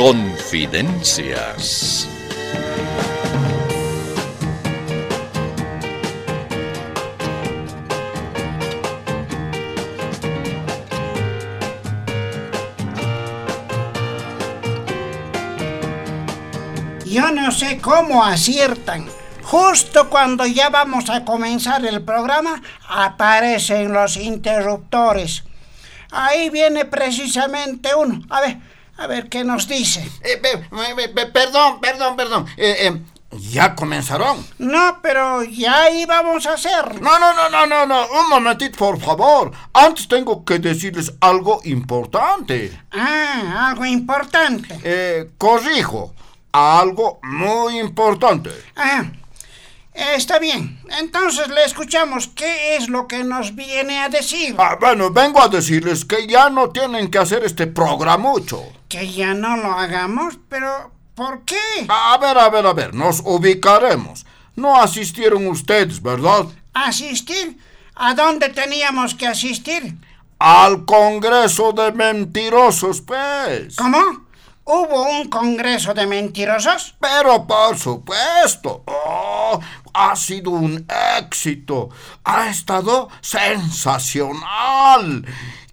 Confidencias. Yo no sé cómo aciertan. Justo cuando ya vamos a comenzar el programa, aparecen los interruptores. Ahí viene precisamente uno. A ver, a ver qué nos dice. Eh, pe- perdón, perdón, perdón. Eh, eh, ¿Ya comenzaron? No, pero ya íbamos a hacer. No, no, no, no, no, no. Un momentito, por favor. Antes tengo que decirles algo importante. Ah, algo importante. Eh, corrijo. Algo muy importante. Ah, está bien. Entonces le escuchamos. ¿Qué es lo que nos viene a decir? Ah, bueno, vengo a decirles que ya no tienen que hacer este programucho. Que ya no lo hagamos, pero ¿por qué? A ver, a ver, a ver, nos ubicaremos. No asistieron ustedes, ¿verdad? ¿Asistir? ¿A dónde teníamos que asistir? Al Congreso de Mentirosos, pues. ¿Cómo? ¿Hubo un congreso de mentirosos? Pero por supuesto, oh, ha sido un éxito. Ha estado sensacional.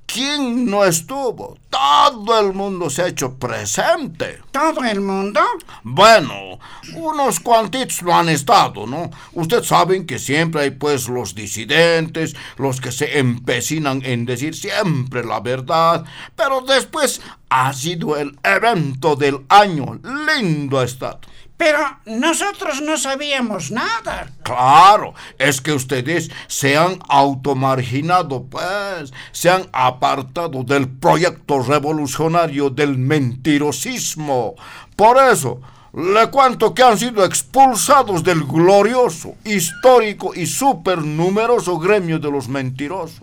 ¿Quién no estuvo? Todo el mundo se ha hecho presente. ¿Todo el mundo? Bueno, unos cuantitos lo han estado, ¿no? Ustedes saben que siempre hay pues los disidentes, los que se empecinan en decir siempre la verdad, pero después ha sido el evento del año. Lindo ha estado. Pero nosotros no sabíamos nada. Claro, es que ustedes se han automarginado, pues, se han apartado del proyecto revolucionario del mentirosismo. Por eso, le cuento que han sido expulsados del glorioso, histórico y supernumeroso gremio de los mentirosos.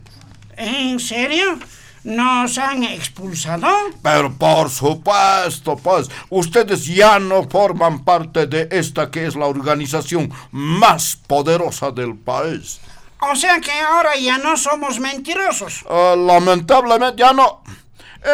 ¿En serio? ¿Nos han expulsado? Pero por supuesto, pues, ustedes ya no forman parte de esta que es la organización más poderosa del país. O sea que ahora ya no somos mentirosos. Ah, lamentablemente ya no.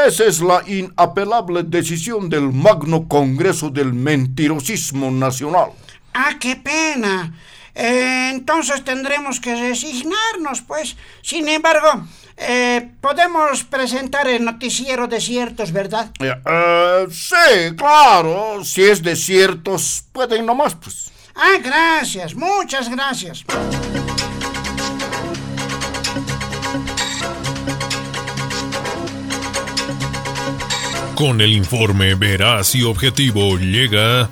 Esa es la inapelable decisión del Magno Congreso del Mentirosismo Nacional. Ah, qué pena. Eh, entonces tendremos que resignarnos, pues. Sin embargo, eh, podemos presentar el noticiero de ciertos, ¿verdad? Eh, eh, sí, claro. Si es de ciertos, pueden nomás, pues. Ah, gracias, muchas gracias. Con el informe veraz y objetivo llega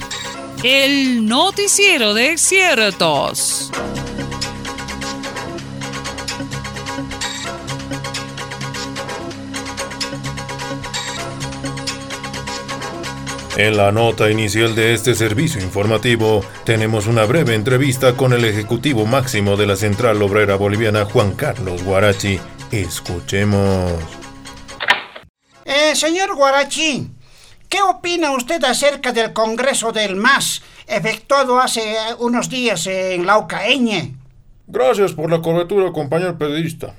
El noticiero de ciertos. En la nota inicial de este servicio informativo tenemos una breve entrevista con el ejecutivo máximo de la Central Obrera Boliviana, Juan Carlos Guarachi. Escuchemos. Eh, señor Guarachi, ¿qué opina usted acerca del Congreso del MAS efectuado hace eh, unos días en Laucaeñe? Gracias por la cobertura, compañero periodista.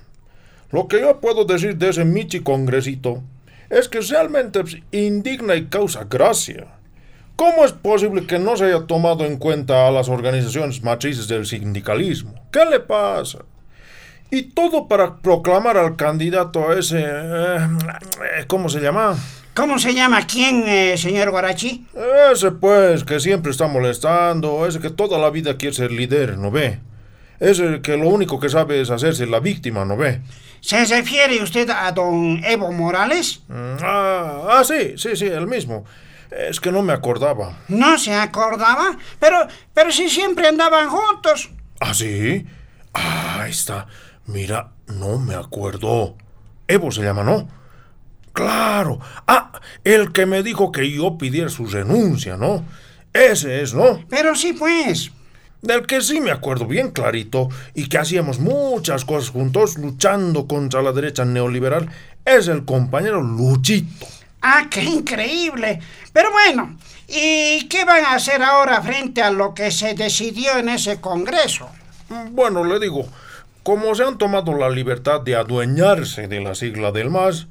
Lo que yo puedo decir de ese Michi Congresito es que realmente pues, indigna y causa gracia. ¿Cómo es posible que no se haya tomado en cuenta a las organizaciones matrices del sindicalismo? ¿Qué le pasa? Y todo para proclamar al candidato a ese... eh, ¿Cómo se llama? ¿Cómo se llama quién, eh, señor Guarachi? Ese pues que siempre está molestando, ese que toda la vida quiere ser líder, ¿no ve? Ese que lo único que sabe es hacerse la víctima, ¿no ve? ¿Se refiere usted a don Evo Morales? Mm, Ah, ah, sí, sí, sí, el mismo. Es que no me acordaba. No se acordaba, pero, pero sí siempre andaban juntos. ¿Ah, sí? Ah, ahí está. Mira, no me acuerdo. Evo se llama, ¿no? Claro. Ah, el que me dijo que yo pidiera su renuncia, ¿no? Ese es, ¿no? Pero sí, pues. Del que sí me acuerdo bien clarito y que hacíamos muchas cosas juntos luchando contra la derecha neoliberal es el compañero Luchito. Ah, qué increíble. Pero bueno, ¿y qué van a hacer ahora frente a lo que se decidió en ese Congreso? Bueno, le digo, como se han tomado la libertad de adueñarse de la sigla del MAS,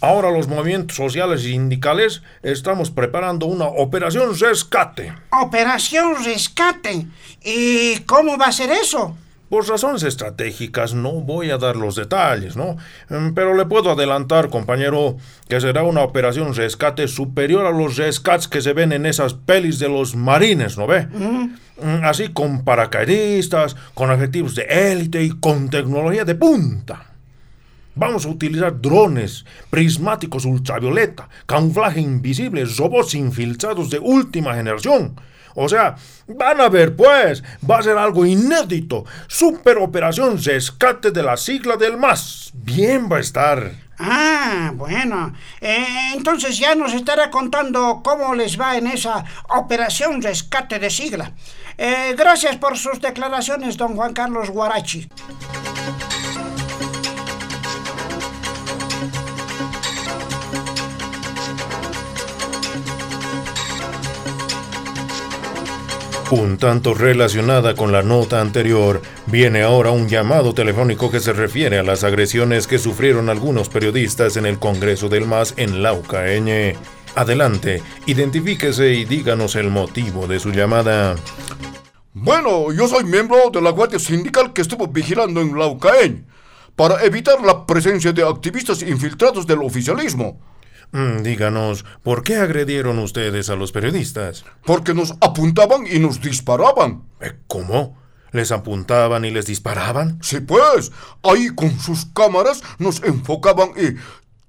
Ahora los movimientos sociales y sindicales estamos preparando una operación rescate. Operación Rescate. ¿Y cómo va a ser eso? Por razones estratégicas no voy a dar los detalles, ¿no? Mm, Pero le puedo adelantar, compañero, que será una operación rescate superior a los rescates que se ven en esas pelis de los marines, ¿no ve? Mm, Así con paracaidistas, con efectivos de élite y con tecnología de punta. Vamos a utilizar drones, prismáticos ultravioleta, camuflaje invisible, robots infiltrados de última generación. O sea, van a ver pues, va a ser algo inédito. Super operación rescate de la sigla del MAS. Bien va a estar. Ah, bueno. Eh, entonces ya nos estará contando cómo les va en esa Operación Rescate de Sigla. Eh, gracias por sus declaraciones, don Juan Carlos Guarachi. Un tanto relacionada con la nota anterior, viene ahora un llamado telefónico que se refiere a las agresiones que sufrieron algunos periodistas en el Congreso del MAS en Laucaeñe. Adelante, identifíquese y díganos el motivo de su llamada. Bueno, yo soy miembro de la Guardia Sindical que estuvo vigilando en Laucaén para evitar la presencia de activistas infiltrados del oficialismo. Mm, díganos, ¿por qué agredieron ustedes a los periodistas? Porque nos apuntaban y nos disparaban. Eh, ¿Cómo? ¿Les apuntaban y les disparaban? Sí, pues, ahí con sus cámaras nos enfocaban y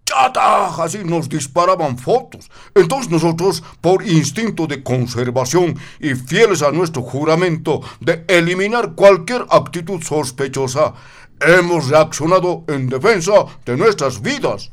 ¡chata! Así nos disparaban fotos. Entonces nosotros, por instinto de conservación y fieles a nuestro juramento de eliminar cualquier actitud sospechosa, hemos reaccionado en defensa de nuestras vidas.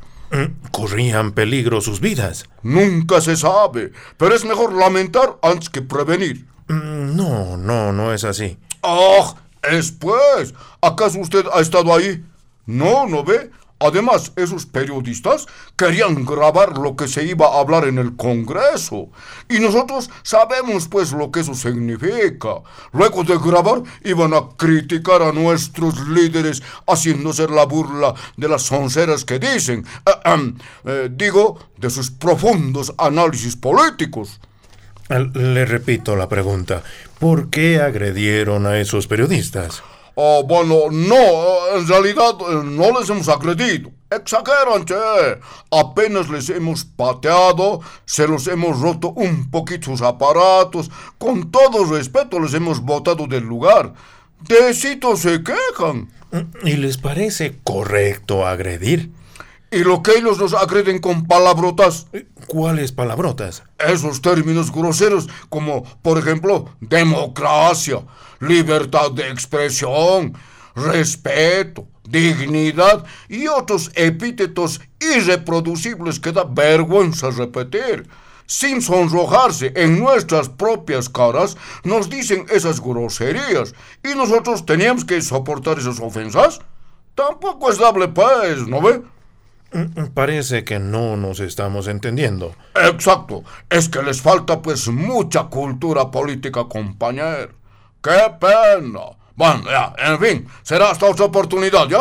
¿Corrían peligro sus vidas? Nunca se sabe, pero es mejor lamentar antes que prevenir. Mm, No, no, no es así. ¡Ah! Es pues. ¿Acaso usted ha estado ahí? No, ¿no ve? Además, esos periodistas querían grabar lo que se iba a hablar en el Congreso. Y nosotros sabemos pues lo que eso significa. Luego de grabar, iban a criticar a nuestros líderes haciéndose la burla de las sonceras que dicen. Eh, digo, de sus profundos análisis políticos. Le repito la pregunta. ¿Por qué agredieron a esos periodistas? Oh, bueno, no, en realidad eh, no les hemos agredido. Exageran, che. Apenas les hemos pateado, se los hemos roto un poquito sus aparatos, con todo respeto les hemos botado del lugar. Tecito se quejan. ¿Y les parece correcto agredir? Y lo que ellos nos agreden con palabrotas, Eh, ¿Cuáles palabrotas? esos términos groseros como, por ejemplo, democracia, libertad de expresión, respeto, dignidad y otros epítetos irreproducibles que da vergüenza repetir. Sin sonrojarse en nuestras propias caras, nos dicen esas groserías y nosotros teníamos que soportar esas ofensas. Tampoco es dable, pues, ¿no ve? Mm, Parece que no nos estamos entendiendo. Exacto. Es que les falta pues mucha cultura política, compañero. ¡Qué pena! Bueno, ya, en fin, será hasta otra oportunidad, ¿ya?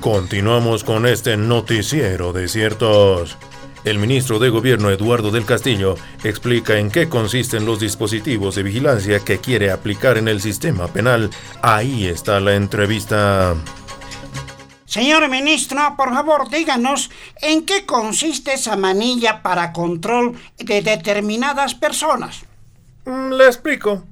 Continuamos con este noticiero de ciertos. El ministro de Gobierno Eduardo del Castillo explica en qué consisten los dispositivos de vigilancia que quiere aplicar en el sistema penal. Ahí está la entrevista. Señor ministro, por favor, díganos en qué consiste esa manilla para control de determinadas personas. Mm, Le explico.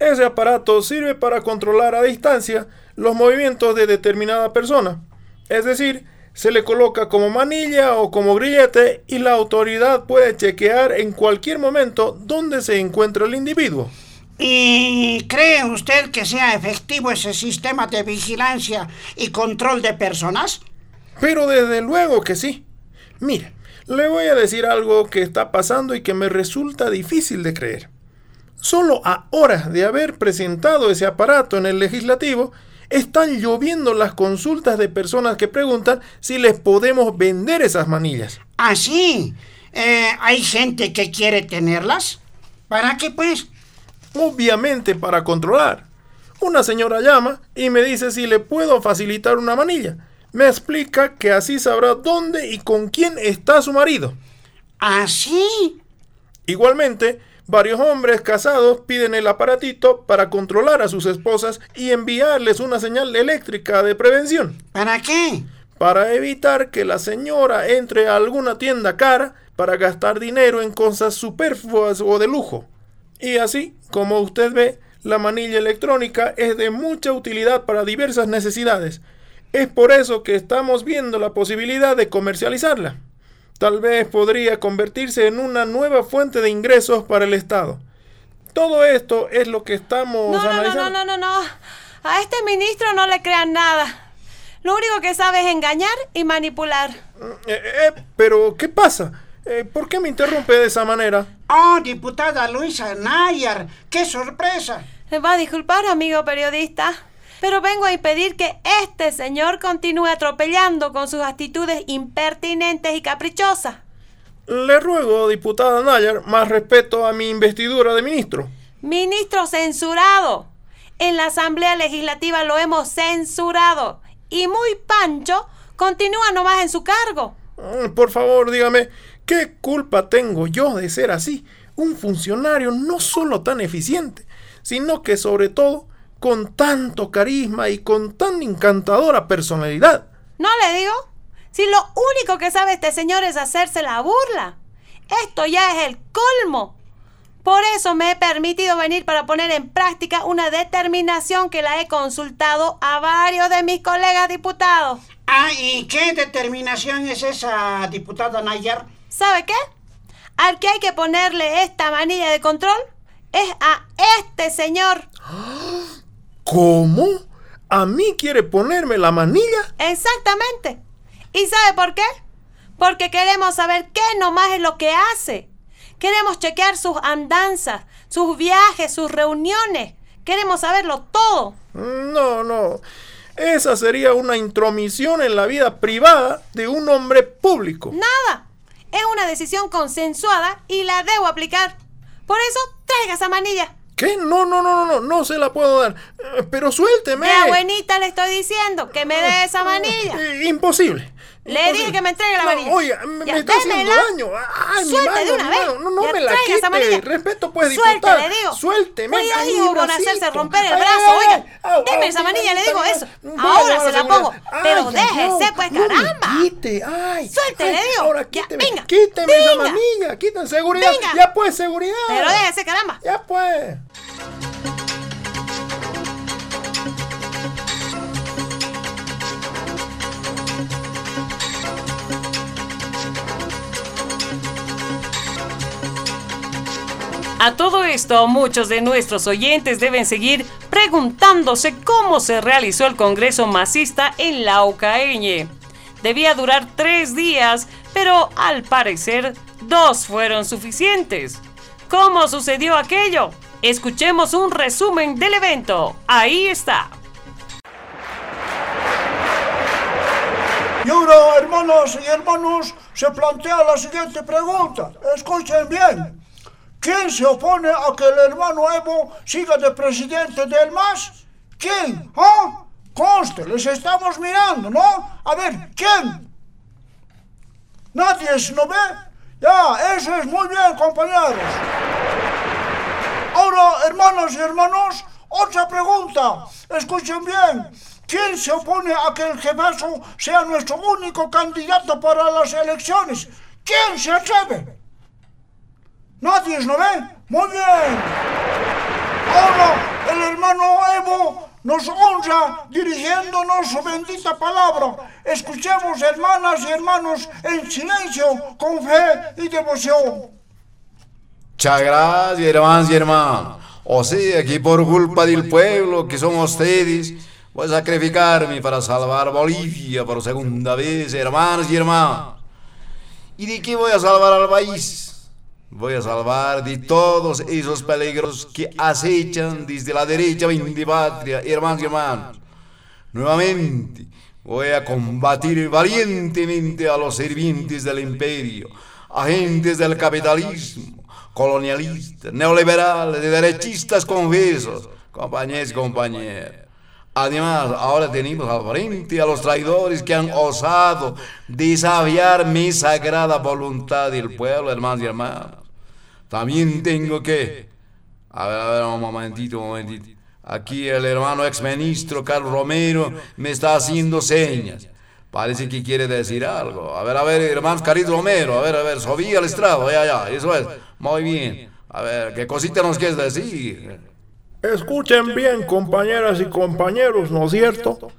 Ese aparato sirve para controlar a distancia los movimientos de determinada persona. Es decir, se le coloca como manilla o como grillete y la autoridad puede chequear en cualquier momento dónde se encuentra el individuo. ¿Y cree usted que sea efectivo ese sistema de vigilancia y control de personas? Pero desde luego que sí. Mire, le voy a decir algo que está pasando y que me resulta difícil de creer. Solo a horas de haber presentado ese aparato en el legislativo, están lloviendo las consultas de personas que preguntan si les podemos vender esas manillas. ¿Ah, sí? Eh, ¿Hay gente que quiere tenerlas? ¿Para qué pues? Obviamente para controlar. Una señora llama y me dice si le puedo facilitar una manilla. Me explica que así sabrá dónde y con quién está su marido. ¿Así? Igualmente, varios hombres casados piden el aparatito para controlar a sus esposas y enviarles una señal eléctrica de prevención. ¿Para qué? Para evitar que la señora entre a alguna tienda cara para gastar dinero en cosas superfluas o de lujo. Y así, como usted ve, la manilla electrónica es de mucha utilidad para diversas necesidades. Es por eso que estamos viendo la posibilidad de comercializarla. Tal vez podría convertirse en una nueva fuente de ingresos para el Estado. Todo esto es lo que estamos No, no, no, analizando. no, no, no, no. A este ministro no le crean nada. Lo único que sabe es engañar y manipular. Eh, eh, pero, ¿qué pasa? Eh, ¿Por qué me interrumpe de esa manera? Oh, diputada Luisa Nayar, qué sorpresa. Me va a disculpar, amigo periodista, pero vengo a impedir que este señor continúe atropellando con sus actitudes impertinentes y caprichosas. Le ruego, diputada Nayar, más respeto a mi investidura de ministro. Ministro censurado. En la Asamblea Legislativa lo hemos censurado. Y muy pancho continúa nomás en su cargo. Mm, Por favor, dígame, ¿qué culpa tengo yo de ser así? Un funcionario no solo tan eficiente, sino que sobre todo con tanto carisma y con tan encantadora personalidad. ¿No le digo? Si lo único que sabe este señor es hacerse la burla. Esto ya es el colmo. Por eso me he permitido venir para poner en práctica una determinación que la he consultado a varios de mis colegas diputados. Ah, ¿y qué determinación es esa, diputada Nayar? ¿Sabe qué? Al que hay que ponerle esta manilla de control es a este señor. ¿Cómo? ¿A mí quiere ponerme la manilla? Exactamente. ¿Y sabe por qué? Porque queremos saber qué nomás es lo que hace. Queremos chequear sus andanzas, sus viajes, sus reuniones. Queremos saberlo todo. No, no. Esa sería una intromisión en la vida privada de un hombre público. Nada. Es una decisión consensuada y la debo aplicar. Por eso, traiga esa manilla. ¿Qué? No, no, no, no, no, no se la puedo dar. Eh, Pero suélteme. De abuelita le estoy diciendo que me dé esa manilla. Eh, imposible. Le Imposible. dije que me entregue la No, manilla. Oiga, me, Ya, me está haciendo démela. daño. Ay, mi Suelte mano, de una mi vez. No, no Ya, me la traiga esa manilla. quite. Respeto, pues, Suelte, diputada. le digo. Suélteme. Cuidado mi con hacerse romper el brazo, ay, oiga. ay, Deme esa manilla, le digo eso. Ahora se la pongo. Pero déjese, pues, caramba. Quite, ay. Suelte, le digo. Ahora quíteme. venga, Quíteme esa manilla. Quiten seguridad. Ya pues, seguridad. Pero déjese, caramba. Ya pues. A todo esto, muchos de nuestros oyentes deben seguir preguntándose cómo se realizó el Congreso Masista en Laucaeñe. Debía durar tres días, pero al parecer dos fueron suficientes. ¿Cómo sucedió aquello? Escuchemos un resumen del evento. Ahí está. Y ahora, hermanas y hermanos, se plantea la siguiente pregunta. Escuchen bien. ¿Quién se opone a que el hermano Evo siga de presidente del MAS? ¿Quién? ¿Ah? Conste, les estamos mirando, ¿no? A ver, ¿quién? ¿Nadie no ve? Ya, eso es muy bien, compañeros. Ahora, hermanas y hermanos, otra pregunta. Escuchen bien. ¿Quién se opone a que el jefazo sea nuestro único candidato para las elecciones? ¿Quién se atreve? ¿Nadie lo ve? Muy bien. Ahora el hermano Evo nos honra dirigiéndonos su bendita palabra. Escuchemos, hermanas y hermanos, en silencio, con fe y devoción. Muchas gracias, hermanos y hermanos. O sea, que por culpa del pueblo que son ustedes, voy a sacrificarme para salvar Bolivia por segunda vez, hermanos y hermanos. ¿Y de qué voy a salvar al país? Voy a salvar de todos esos peligros que acechan desde la derecha patria, hermanos y hermanos. Nuevamente, voy a combatir valientemente a los sirvientes del imperio, agentes del capitalismo, colonialistas, neoliberales y derechistas confusos, compañeros y compañeras. Además, ahora tenemos al frente a los traidores que han osado desafiar mi sagrada voluntad y el pueblo, hermanos y hermanas. También tengo que... A ver, a ver, un momentito, un momentito. Aquí el hermano exministro Carlos Romero me está haciendo señas. Parece que quiere decir algo. A ver, a ver, hermano Carlos Romero, a ver, a ver, subí al estrado, ya, ya, eso es. Muy bien. A ver, ¿qué cosita nos quieres decir? Escuchen bien, compañeras y compañeros, ¿no es cierto?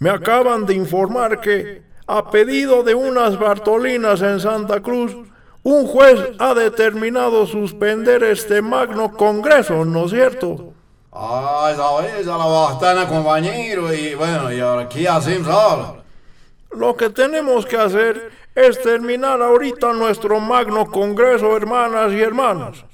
Me acaban de informar que, a pedido de unas Bartolinas en Santa Cruz, un juez ha determinado suspender este magno congreso, ¿no es cierto? Ah, esa es, a la bastana, compañero, y bueno, ¿y ahora qué hacemos ahora? Lo que tenemos que hacer es terminar ahorita nuestro magno congreso, hermanas y hermanos.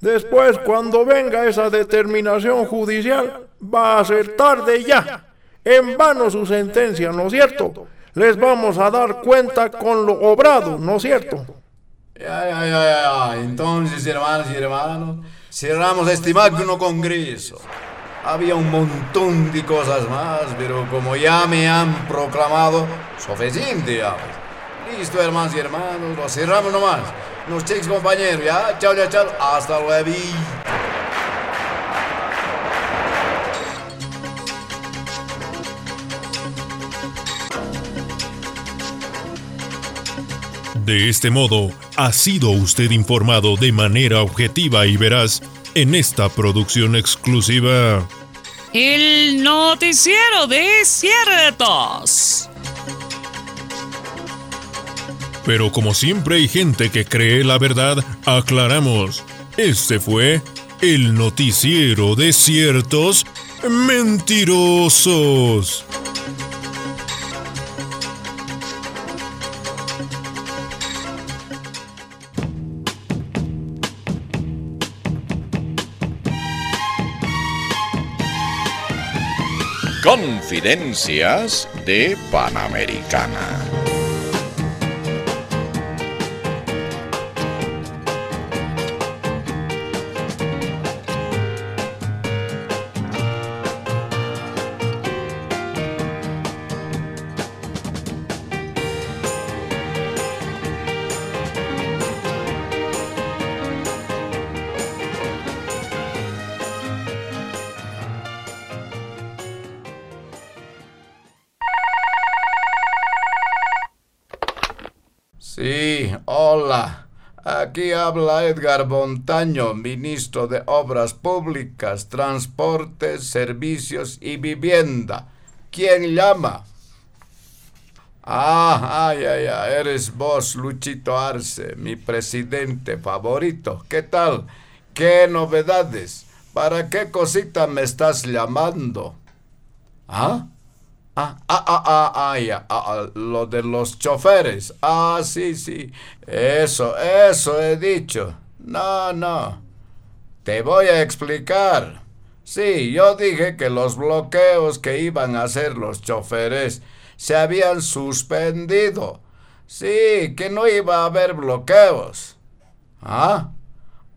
Después, cuando venga esa determinación judicial, va a ser tarde ya. En vano su sentencia, ¿no es cierto? Les vamos a dar cuenta con lo obrado, ¿no es cierto? Ya, ya, ya, ya. Entonces, hermanos y hermanos, cerramos este magno congreso. Había un montón de cosas más, pero como ya me han proclamado, suficiente ya. Listo, hermanos y hermanos, lo cerramos nomás. Nos chicos, compañeros, ya. Chao, chao, chao. Hasta luego. De este modo, ha sido usted informado de manera objetiva y veraz en esta producción exclusiva. El noticiero de ciertos. Pero como siempre hay gente que cree la verdad, aclaramos. Este fue el noticiero de ciertos mentirosos. Confidencias de Panamericana. Habla Edgar Montaño, ministro de Obras Públicas, Transportes, Servicios y Vivienda. ¿Quién llama? Ah, ay, ay, ay, eres vos, Luchito Arce, mi presidente favorito. ¿Qué tal? ¿Qué novedades? ¿Para qué cosita me estás llamando? ¿Ah? Ah, ah, ah, ah, ah, ya, ah, ah, lo de los choferes. Ah, sí, sí. Eso, eso he dicho. No, no. Te voy a explicar. Sí, yo dije que los bloqueos que iban a hacer los choferes se habían suspendido. Sí, que no iba a haber bloqueos. ¿Ah?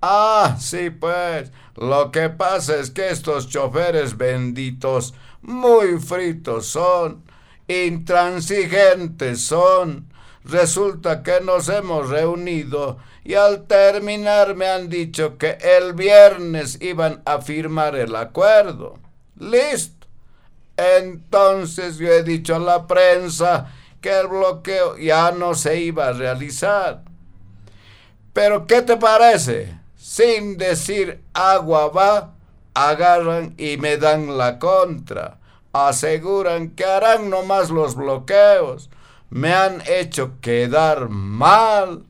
Ah, sí, pues. Lo que pasa es que estos choferes benditos muy fritos son, intransigentes son. Resulta que nos hemos reunido y al terminar me han dicho que el viernes iban a firmar el acuerdo. Listo. Entonces yo he dicho a la prensa que el bloqueo ya no se iba a realizar. Pero ¿qué te parece? Sin decir agua va, agarran y me dan la contra. Aseguran que harán nomás los bloqueos. Me han hecho quedar mal.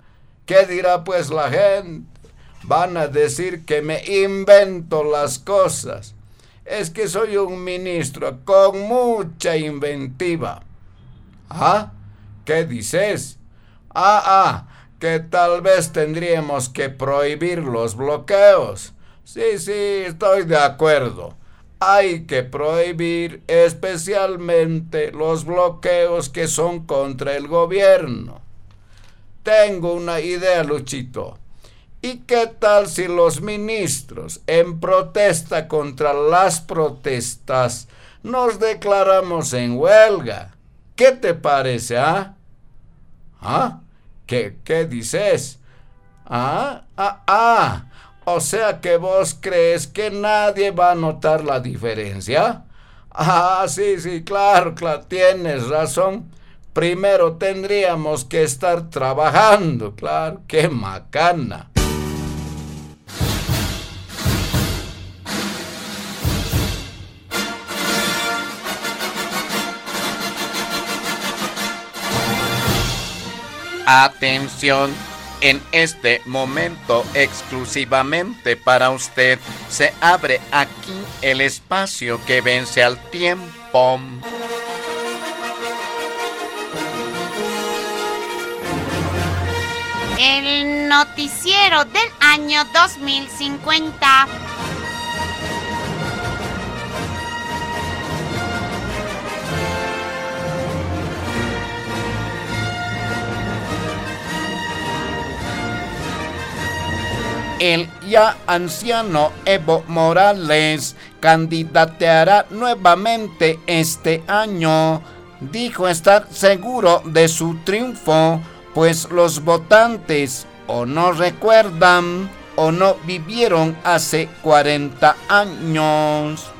¿Qué dirá pues la gente? Van a decir que me invento las cosas. Es que soy un ministro con mucha inventiva. ¿Ah? ¿Qué dices? Ah, ah, que tal vez tendríamos que prohibir los bloqueos. Sí, sí, estoy de acuerdo. Hay que prohibir especialmente los bloqueos que son contra el gobierno. Tengo una idea, Luchito. ¿Y qué tal si los ministros, en protesta contra las protestas, nos declaramos en huelga? ¿Qué te parece, ah? ¿Ah? ¿Qué, qué dices? Ah, ah, ah. O sea que vos crees que nadie va a notar la diferencia. Ah, sí, sí, claro, claro, tienes razón. Primero tendríamos que estar trabajando, claro, qué macana. Atención, en este momento exclusivamente para usted se abre aquí el espacio que vence al tiempo. El noticiero del año 2050. El ya anciano Evo Morales candidateará nuevamente este año. Dijo estar seguro de su triunfo, pues los votantes o no recuerdan o no vivieron hace 40 años.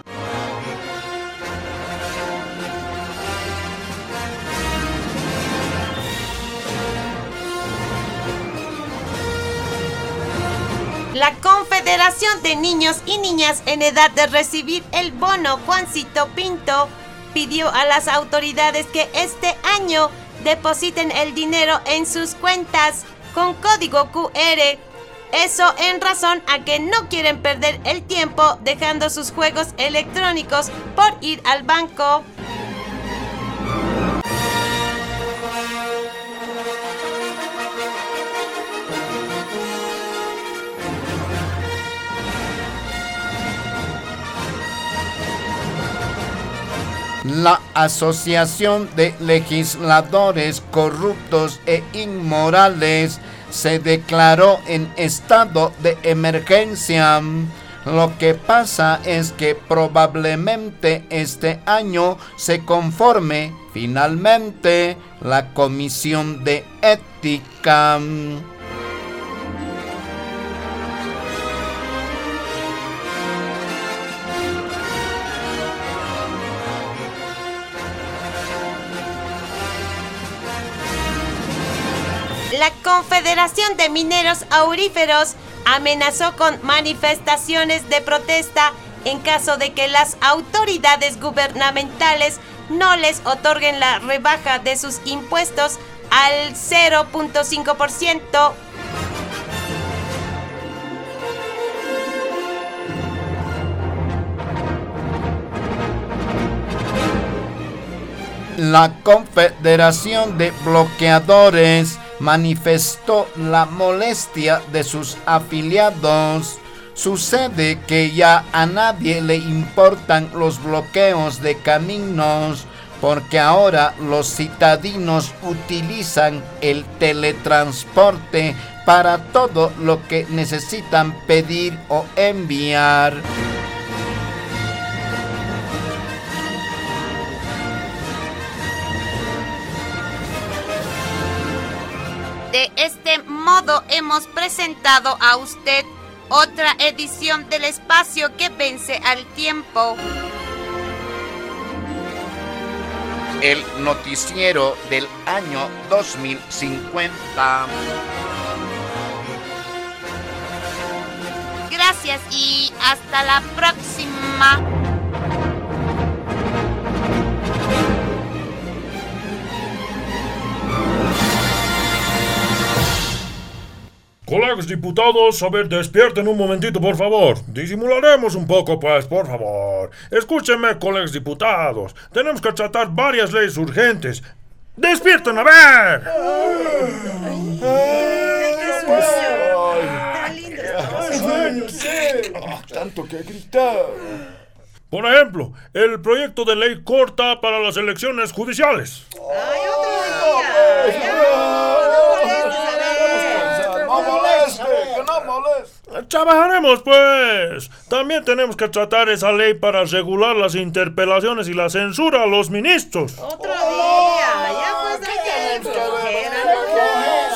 La Confederación de Niños y Niñas en edad de recibir el bono Juancito Pinto pidió a las autoridades que este año depositen el dinero en sus cuentas con código QR. Eso en razón a que no quieren perder el tiempo dejando sus juegos electrónicos por ir al banco. La Asociación de Legisladores Corruptos e Inmorales se declaró en estado de emergencia. Lo que pasa es que probablemente este año se conforme finalmente la Comisión de Ética. La Confederación de Mineros Auríferos amenazó con manifestaciones de protesta en caso de que las autoridades gubernamentales no les otorguen la rebaja de sus impuestos al 0.5%. La Confederación de Bloqueadores manifestó la molestia de sus afiliados. Sucede que ya a nadie le importan los bloqueos de caminos porque ahora los citadinos utilizan el teletransporte para todo lo que necesitan pedir o enviar. Hemos presentado a usted otra edición del espacio que vence al tiempo. El noticiero del año 2050. Gracias y hasta la próxima. Colegas diputados, a ver, despierten un momentito, por favor. Disimularemos un poco, pues, por favor. Escúchenme, colegas diputados. Tenemos que tratar varias leyes urgentes. ¡Despierten, a ver! Tanto que gritar. Por ejemplo, el proyecto de ley corta para las elecciones judiciales. No Trabajaremos, pues. También tenemos que tratar esa ley para regular las interpelaciones y la censura a los ministros. Otro día. Ya pues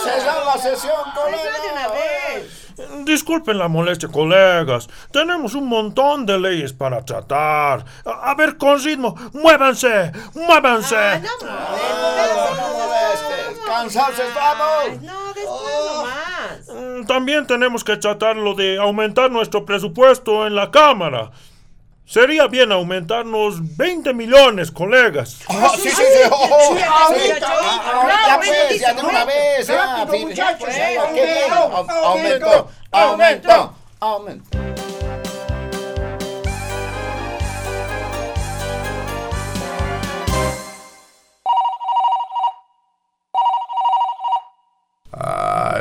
Cesar la sesión, de una vez. Disculpen la molestia, colegas. Tenemos un montón de leyes para tratar. A, a ver, con ritmo, muévanse, muévanse. Ay, no, No molestes. Cansados estamos. No, después nomás. Mm, También tenemos que tratar lo de aumentar nuestro presupuesto en la Cámara. Sería bien aumentarnos 20 millones, colegas. Ah, sí, sí, sí. oh, sí, ahorita, sí, ah, ahorita, venga, pues, ya de una vez. ah, fin. muchachos, Pues, eh, qué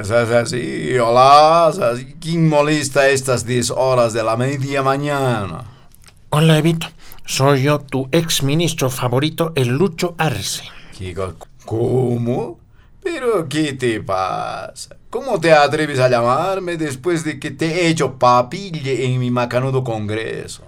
bien. aumento, Au- Aumento, aumento, aumento. Ah, es así, hola, así. ¿quién molesta estas 10 horas de la media mañana? Hola, Evito. Soy yo, tu ex ministro favorito, el Lucho Arce. ¿Qué co- ¿Cómo? ¿Pero qué te pasa? ¿Cómo te atreves a llamarme después de que te he hecho papille en mi macanudo congreso?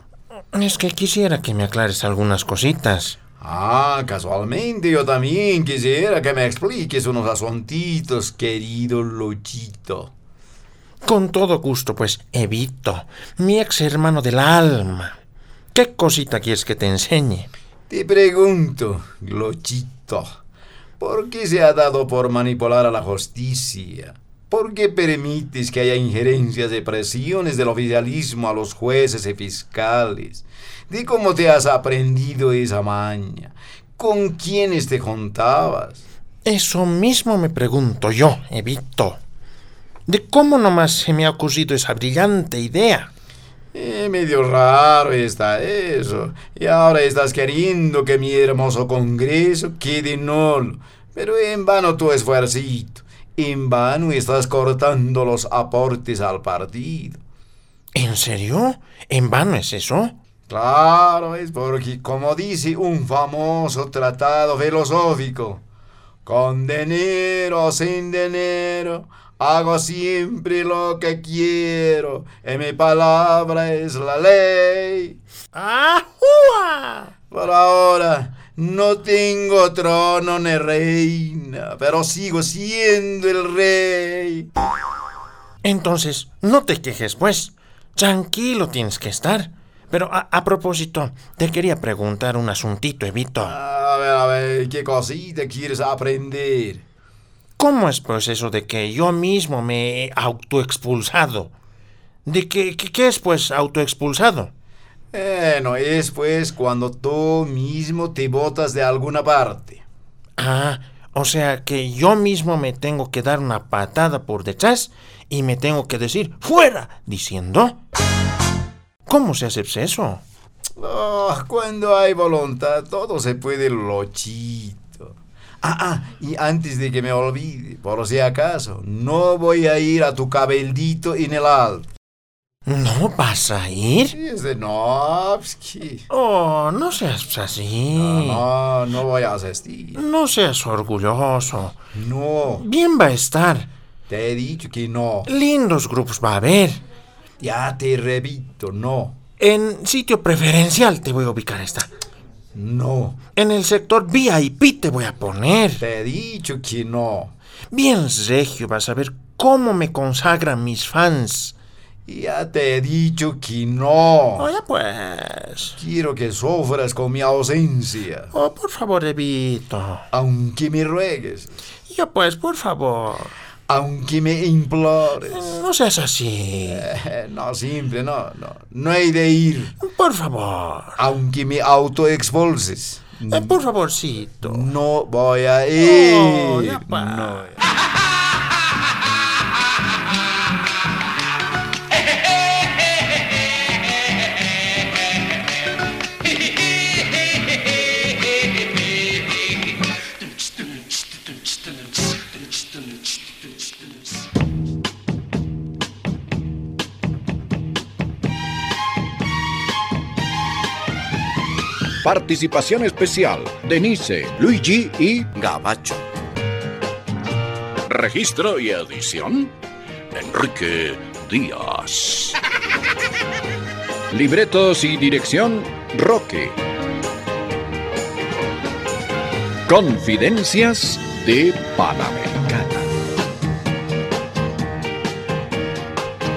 Es que quisiera que me aclares algunas cositas. Ah, casualmente yo también quisiera que me expliques unos asuntitos, querido Luchito. Con todo gusto, pues, Evito, mi ex hermano del alma. ¿Qué cosita quieres que te enseñe? Te pregunto, Glochito, ¿por qué se ha dado por manipular a la justicia? ¿Por qué permites que haya injerencias de presiones del oficialismo a los jueces y fiscales? Di cómo te has aprendido esa maña. ¿Con quiénes te juntabas? Eso mismo me pregunto yo, Evito. ¿De cómo nomás se me ha ocurrido esa brillante idea? Eh, medio raro está eso. Y ahora estás queriendo que mi hermoso congreso quede nulo. Pero en vano tu esfuercito. En vano estás cortando los aportes al partido. ¿En serio? ¿En vano es eso? Claro, es porque, como dice un famoso tratado filosófico, con dinero o sin dinero, hago siempre lo que quiero, y mi palabra es la ley. ¡Ajúa! Por ahora no tengo trono ni reina, pero sigo siendo el rey. Entonces, no te quejes, pues. Tranquilo tienes que estar. Pero a, a propósito, te quería preguntar un asuntito, Evito. A ver, a ver, ¿qué cosita quieres aprender? ¿Cómo es pues eso de que yo mismo me he autoexpulsado? ¿De que- qué es pues autoexpulsado? Bueno, es pues cuando tú mismo te botas de alguna parte. Ah, o sea que yo mismo me tengo que dar una patada por detrás y me tengo que decir ¡Fuera! diciendo. ¿Cómo se hace eso? Oh, cuando hay voluntad, todo se puede lochito. Ah, ah, y antes de que me olvide, por si acaso, no voy a ir a tu cabeldito en el alto. ¿No vas a ir? Dice, no, pues, ¿qué? Oh, no seas pues, así. No, no voy a asistir. No seas orgulloso. No, Bien va a estar. te he dicho que no. Lindos grupos va a haber. Ya te repito, no. En sitio preferencial te voy a ubicar esta. No, En el sector VIP te voy a poner. te he dicho que no. Bien regio vas a ver cómo me consagran mis fans. Ya te he dicho que no. Oye pues. Quiero que sufras con mi ausencia. Oh, por favor, Evito. Aunque me ruegues. Ya pues, por favor. Aunque me implores. No seas así. Eh, No, simple, no, no. No he de ir. Por favor. Aunque me autoexpulses. Eh, por favorcito. No voy a ir. Oh, ya pa. No. Participación especial. Denise, Luigi y Gabacho. registro y edición. Enrique Díaz. Libretos y dirección, Roque. Confidencias de Panamericana.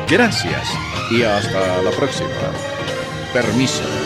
Gracias y hasta la próxima. Permiso.